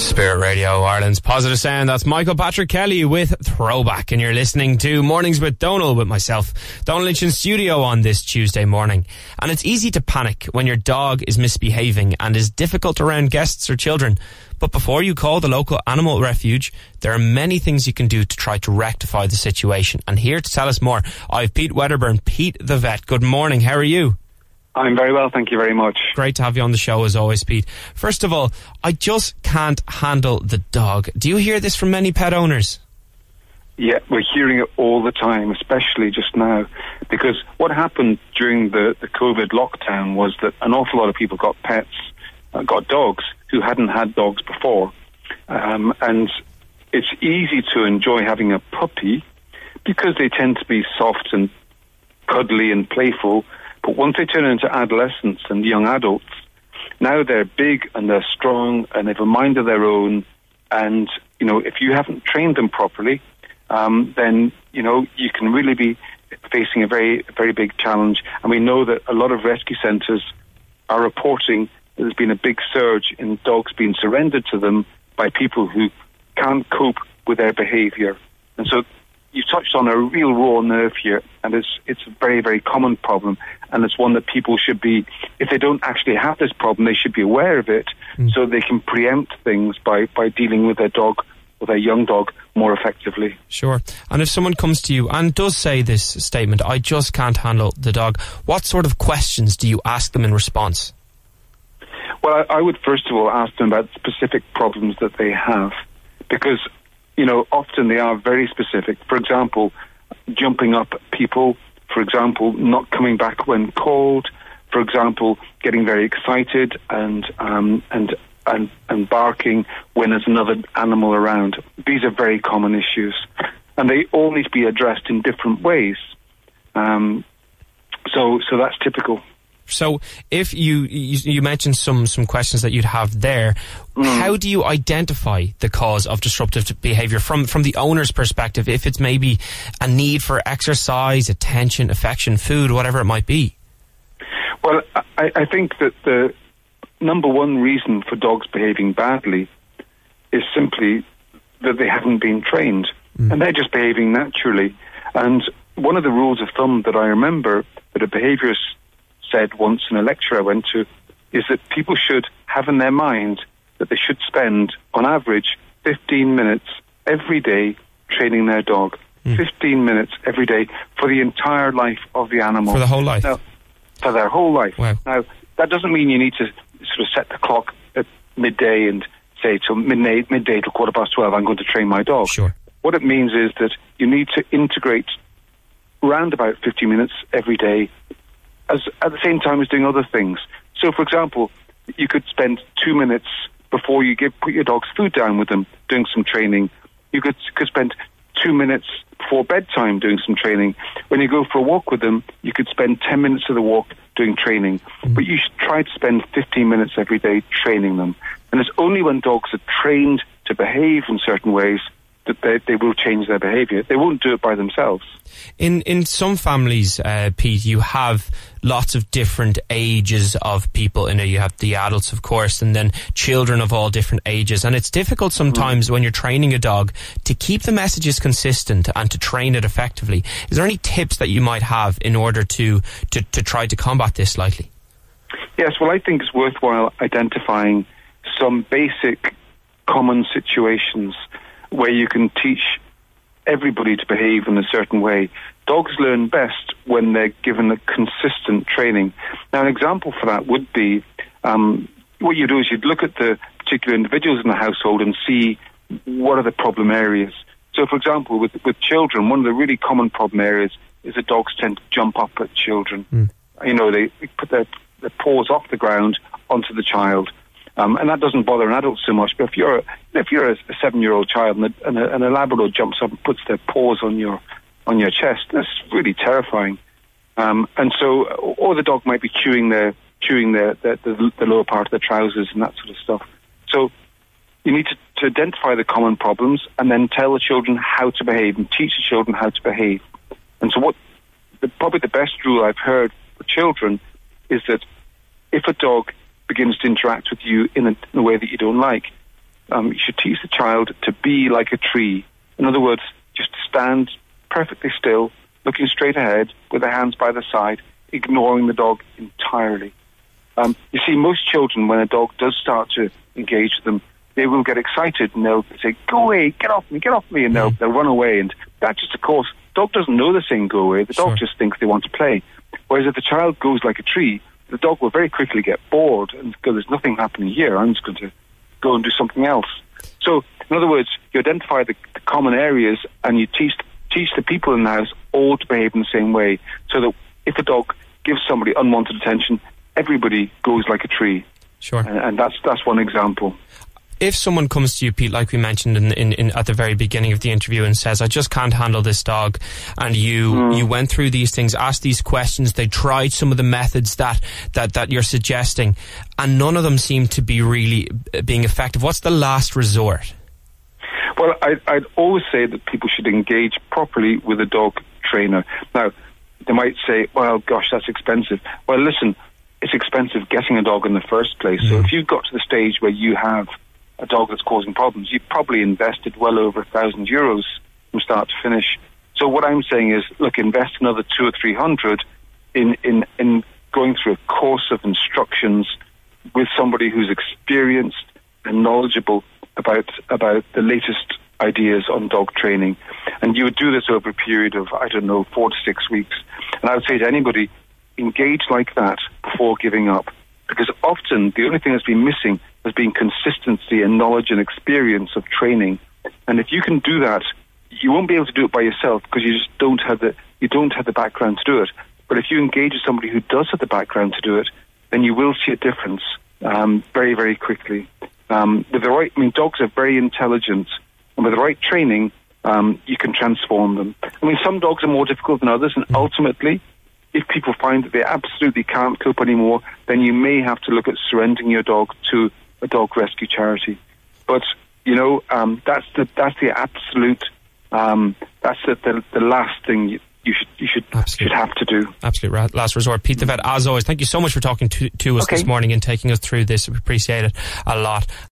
Spirit Radio, Ireland's positive sound. That's Michael Patrick Kelly with Throwback, and you're listening to Mornings with Donal with myself, Donal Lynch in studio on this Tuesday morning. And it's easy to panic when your dog is misbehaving and is difficult around guests or children. But before you call the local animal refuge, there are many things you can do to try to rectify the situation. And here to tell us more, I have Pete Wedderburn, Pete the vet. Good morning. How are you? I'm very well, thank you very much. Great to have you on the show as always, Pete. First of all, I just can't handle the dog. Do you hear this from many pet owners? Yeah, we're hearing it all the time, especially just now. Because what happened during the, the COVID lockdown was that an awful lot of people got pets, uh, got dogs, who hadn't had dogs before. Um, and it's easy to enjoy having a puppy because they tend to be soft and cuddly and playful but once they turn into adolescents and young adults, now they're big and they're strong and they've a mind of their own. And, you know, if you haven't trained them properly, um, then, you know, you can really be facing a very, very big challenge. And we know that a lot of rescue centres are reporting that there's been a big surge in dogs being surrendered to them by people who can't cope with their behaviour. And so you touched on a real raw nerve here, and it's it's a very very common problem, and it's one that people should be, if they don't actually have this problem, they should be aware of it, mm. so they can preempt things by by dealing with their dog or their young dog more effectively. Sure. And if someone comes to you and does say this statement, I just can't handle the dog, what sort of questions do you ask them in response? Well, I, I would first of all ask them about specific problems that they have, because you know, often they are very specific. For example, jumping up people, for example, not coming back when called, for example, getting very excited and um, and and and barking when there's another animal around. These are very common issues, and they all need to be addressed in different ways. Um, so so that's typical. So, if you, you, you mentioned some some questions that you'd have there, mm. how do you identify the cause of disruptive behaviour from from the owner's perspective? If it's maybe a need for exercise, attention, affection, food, whatever it might be. Well, I, I think that the number one reason for dogs behaving badly is simply that they haven't been trained, mm. and they're just behaving naturally. And one of the rules of thumb that I remember that a behaviourist said once in a lecture I went to is that people should have in their mind that they should spend, on average, 15 minutes every day training their dog. Mm. 15 minutes every day for the entire life of the animal. For the whole life? Now, for their whole life. Wow. Now, that doesn't mean you need to sort of set the clock at midday and say till midday, midday till quarter past 12, I'm going to train my dog. Sure. What it means is that you need to integrate around about 50 minutes every day as at the same time as doing other things. So, for example, you could spend two minutes before you give put your dog's food down with them, doing some training. You could could spend two minutes before bedtime doing some training. When you go for a walk with them, you could spend ten minutes of the walk doing training. Mm. But you should try to spend fifteen minutes every day training them. And it's only when dogs are trained to behave in certain ways that they, they will change their behaviour. They won't do it by themselves. In in some families, uh, Pete, you have lots of different ages of people. You know, you have the adults, of course, and then children of all different ages. And it's difficult sometimes mm. when you're training a dog to keep the messages consistent and to train it effectively. Is there any tips that you might have in order to to, to try to combat this slightly? Yes, well, I think it's worthwhile identifying some basic common situations where you can teach everybody to behave in a certain way. Dogs learn best when they're given a consistent training. Now, an example for that would be um, what you do is you'd look at the particular individuals in the household and see what are the problem areas. So, for example, with with children, one of the really common problem areas is that dogs tend to jump up at children. Mm. You know, they, they put their, their paws off the ground onto the child. Um, and that doesn't bother an adult so much. But if you're if you're a, seven-year-old child and a, and, a, and a Labrador jumps up and puts their paws on your on your chest, that's really terrifying. Um, and so, or the dog might be chewing their chewing their, their the, the lower part of the trousers and that sort of stuff. So you need to, to identify the common problems and then tell the children how to behave and teach the children how to behave. And so, what the, probably the best rule I've heard for children is that if a dog begins to interact with you in a, in a way that you don't like, um, you should teach the child to be like a tree. In other words, just stand perfectly still, looking straight ahead, with their hands by the side, ignoring the dog entirely. Um, you see, most children, when a dog does start to engage with them, they will get excited and they'll say, "Go away, get off me, get off me," and they'll, they'll run away. And that just, of course, dog doesn't know they're saying "go away." The dog Sure. just thinks they want to play. Whereas if the child goes like a tree, the dog will very quickly get bored and go, "There's nothing happening here. I'm just going to go and do something else." So, in other words, you identify the, the common areas and you teach teach the people in the house all to behave in the same way, so that if a dog gives somebody unwanted attention, everybody goes like a tree, Sure. and, and that's that's one example. If someone comes to you, Pete, like we mentioned in, in, in at the very beginning of the interview, and says, "I just can't handle this dog," and you you went through these things, asked these questions, they tried some of the methods that that that you're suggesting, and none of them seem to be really uh, being effective. What's the last resort? Well, I, I'd always say that people should engage properly with a dog trainer. Now, they might say, well, gosh, that's expensive. Well, listen, it's expensive getting a dog in the first place. So if you've got to the stage where you have a dog that's causing problems, you've probably invested well over a thousand euros from start to finish. So what I'm saying is, look, invest another two or three hundred in, in, in going through a course of instructions with somebody who's experienced and knowledgeable about about the latest ideas on dog training. And you would do this over a period of, I don't know, four to six weeks. And I would say to anybody, engage like that before giving up. Because often the only thing that's been missing has been consistency and knowledge and experience of training. And if you can do that, you won't be able to do it by yourself because you just don't have the you don't have the background to do it. But if you engage with somebody who does have the background to do it, then you will see a difference um, very very quickly. Um, with the right, I mean, dogs are very intelligent, and with the right training, um, you can transform them. I mean, some dogs are more difficult than others, and ultimately, if people find that they absolutely can't cope anymore, then you may have to look at surrendering your dog to a dog rescue charity. But you know, um, that's the that's the absolute um, that's the, the the last thing you, you should you should Absolutely. should have to do. Absolute last resort. Pete the Vet, as always, thank you so much for talking to, to us Okay. this morning and taking us through this. We appreciate it a lot.